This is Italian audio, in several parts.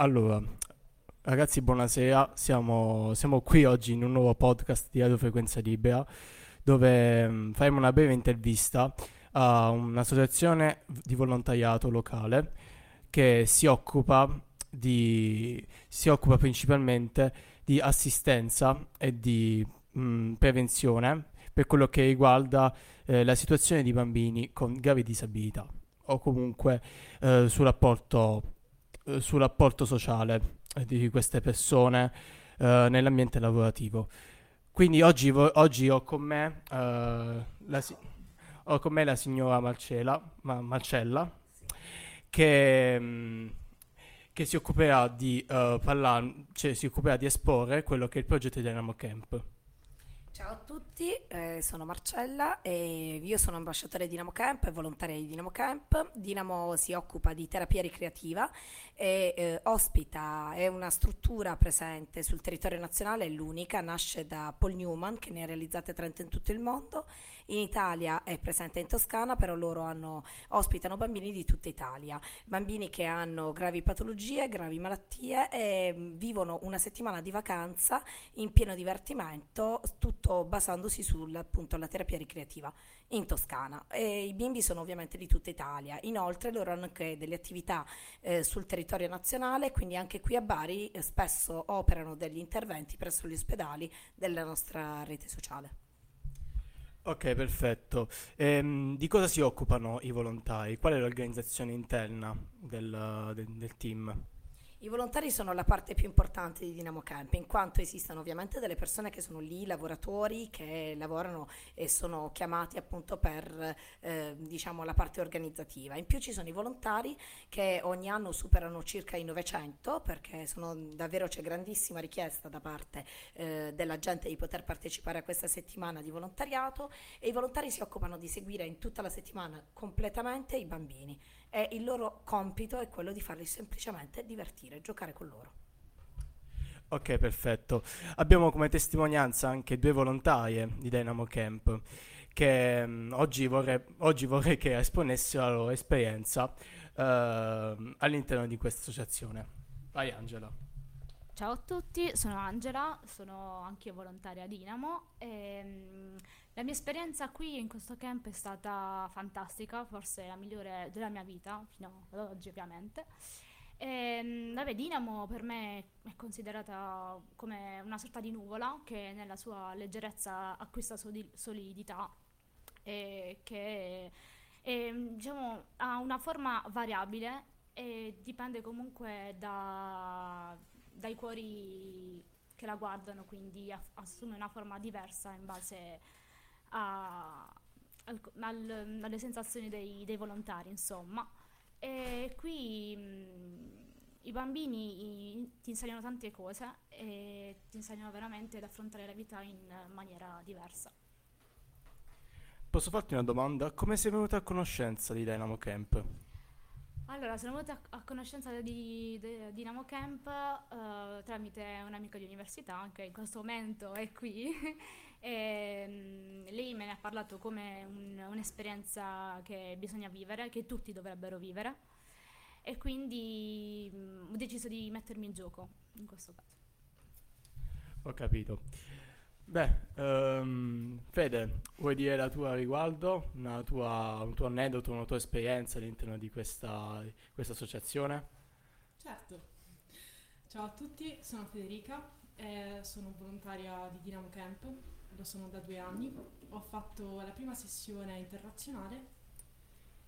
Allora, ragazzi, buonasera. Siamo, siamo qui oggi in un nuovo podcast di Radio Frequenza Libera dove mh, faremo una breve intervista a un'associazione di volontariato locale che si occupa, di, si occupa principalmente di assistenza e di mh, prevenzione per quello che riguarda eh, la situazione di bambini con gravi disabilità o comunque eh, sul, rapporto, eh, sul rapporto sociale eh, di queste persone eh, nell'ambiente lavorativo. Quindi oggi, vo- oggi ho, con me, eh, la si- ho con me la signora Marcella, Ma- Marcella che, mh, che si occuperà di uh, parlare, cioè si occuperà di esporre quello che è il progetto di Dynamo Camp. Ciao a tutti, eh, sono Marcella e io sono ambasciatore di Dinamo Camp e volontaria di Dinamo Camp. Dinamo si occupa di terapia ricreativa e eh, ospita, è una struttura presente sul territorio nazionale, è l'unica, nasce da Paul Newman che ne ha realizzate 30 in tutto il mondo in Italia è presente in Toscana, però loro hanno, ospitano bambini di tutta Italia, bambini che hanno gravi patologie, gravi malattie e mm, vivono una settimana di vacanza in pieno divertimento, tutto basandosi sulla terapia ricreativa in Toscana. E I bimbi sono ovviamente di tutta Italia, inoltre loro hanno anche delle attività eh, sul territorio nazionale, quindi anche qui a Bari eh, spesso operano degli interventi presso gli ospedali della nostra rete sociale. Ok, perfetto. Ehm, di cosa si occupano i volontari? Qual è l'organizzazione interna del, del, del team? I volontari sono la parte più importante di Dinamo Camp, in quanto esistono ovviamente delle persone che sono lì, lavoratori che lavorano e sono chiamati appunto per eh, diciamo la parte organizzativa. In più ci sono i volontari che ogni anno superano circa i 900 perché sono, davvero c'è grandissima richiesta da parte eh, della gente di poter partecipare a questa settimana di volontariato e i volontari si occupano di seguire in tutta la settimana completamente i bambini e il loro compito è quello di farli semplicemente divertire, giocare con loro. Ok, perfetto. Abbiamo come testimonianza anche due volontarie di Dynamo Camp che mm, oggi, vorrei, oggi, vorrei, che esponessero la loro esperienza uh, all'interno di questa associazione. Vai Angela. Ciao a tutti, sono Angela, sono anche volontaria a Dinamo e mh, la mia esperienza qui in questo camp è stata fantastica, forse la migliore della mia vita, fino ad oggi ovviamente. E, vabbè, Dinamo per me è considerata come una sorta di nuvola che nella sua leggerezza acquista soli- solidità e che è, diciamo, ha una forma variabile e dipende comunque da, dai cuori che la guardano, quindi assume una forma diversa in base a, al, al, alle sensazioni dei, dei, volontari, insomma. E qui mh, i bambini i, ti insegnano tante cose e ti insegnano veramente ad affrontare la vita in maniera diversa. Posso farti una domanda? Come sei venuta a conoscenza di Dynamo Camp? Allora, sono venuta a, conoscenza di, di Dynamo Camp uh, tramite un'amica di università che in questo momento è qui e um, lei me ne ha parlato come un, un'esperienza che bisogna vivere, che tutti dovrebbero vivere e quindi um, ho deciso di mettermi in gioco in questo caso. Ho capito. Beh, um, Fede, vuoi dire la tua riguardo, tua, un tuo aneddoto, una tua esperienza all'interno di questa, questa associazione? Certo. Ciao a tutti, sono Federica, eh, sono volontaria di Dinamo Camp, lo sono da due anni. Ho fatto la prima sessione internazionale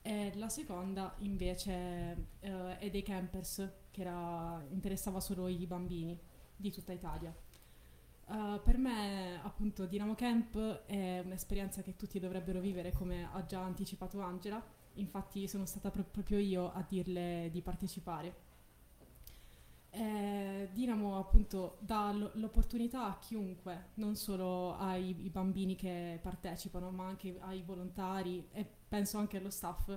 e la seconda invece eh, è dei campers, che era, interessava solo i bambini di tutta Italia. Uh, per me, appunto, Dinamo Camp è un'esperienza che tutti dovrebbero vivere, come ha già anticipato Angela. Infatti, sono stata pro- proprio io a dirle di partecipare. Eh, Dinamo, appunto, dà l- l'opportunità a chiunque, non solo ai bambini che partecipano, ma anche ai volontari e penso anche allo staff,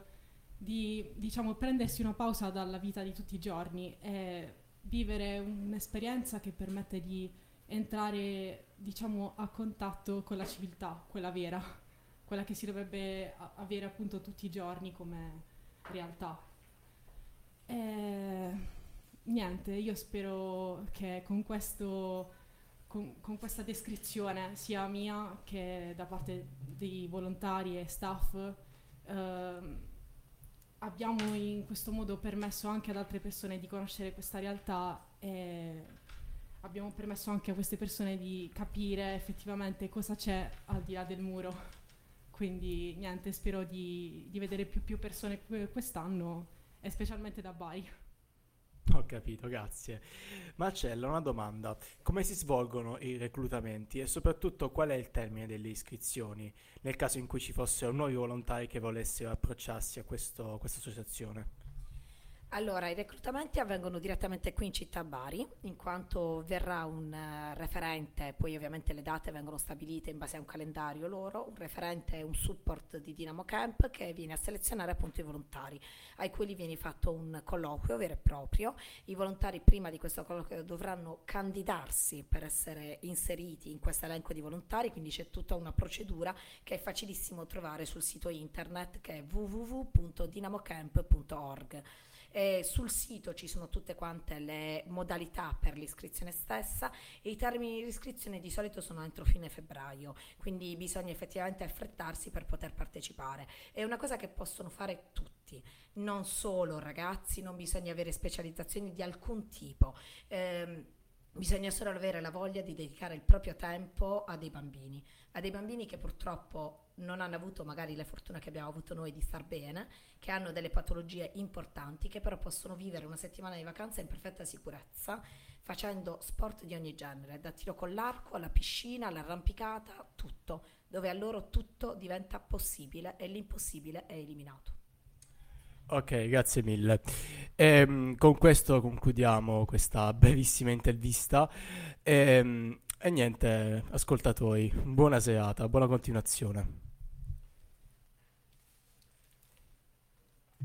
di diciamo, prendersi una pausa dalla vita di tutti i giorni e vivere un'esperienza che permette di entrare diciamo a contatto con la civiltà, quella vera, quella che si dovrebbe avere appunto tutti i giorni come realtà. E niente, io spero che con, questo, con, questa descrizione, sia mia che da parte dei volontari e staff, ehm, abbiamo in questo modo permesso anche ad altre persone di conoscere questa realtà e abbiamo permesso anche a queste persone di capire effettivamente cosa c'è al di là del muro. Quindi niente, spero di, di vedere più, più persone quest'anno e specialmente da Bari. Ho capito, grazie. Marcella, una domanda. Come si svolgono i reclutamenti e soprattutto qual è il termine delle iscrizioni nel caso in cui ci fossero nuovi volontari che volessero approcciarsi a questo, questa associazione? Allora, i reclutamenti avvengono direttamente qui in città Bari, in quanto verrà un uh, referente, poi ovviamente le date vengono stabilite in base a un calendario loro, un referente e un support di Dinamo Camp che viene a selezionare appunto i volontari, ai quali viene fatto un colloquio vero e proprio. I volontari prima di questo colloquio dovranno candidarsi per essere inseriti in questo elenco di volontari, quindi c'è tutta una procedura che è facilissimo trovare sul sito internet che è www.dinamocamp.org. Eh, sul sito ci sono tutte quante le modalità per l'iscrizione stessa e i termini di iscrizione di solito sono entro fine febbraio, quindi bisogna effettivamente affrettarsi per poter partecipare. È una cosa che possono fare tutti, non solo ragazzi, non bisogna avere specializzazioni di alcun tipo. Eh, Bisogna solo avere la voglia di dedicare il proprio tempo a dei bambini, a dei bambini che purtroppo non hanno avuto magari la fortuna che abbiamo avuto noi di star bene, che hanno delle patologie importanti, che però possono vivere una settimana di vacanza in perfetta sicurezza, facendo sport di ogni genere, da tiro con l'arco alla piscina, all'arrampicata, tutto, dove a loro tutto diventa possibile e l'impossibile è eliminato. Ok, grazie mille. Ehm, con questo concludiamo questa brevissima intervista. Ehm, e niente, ascoltatori, buona serata, buona continuazione.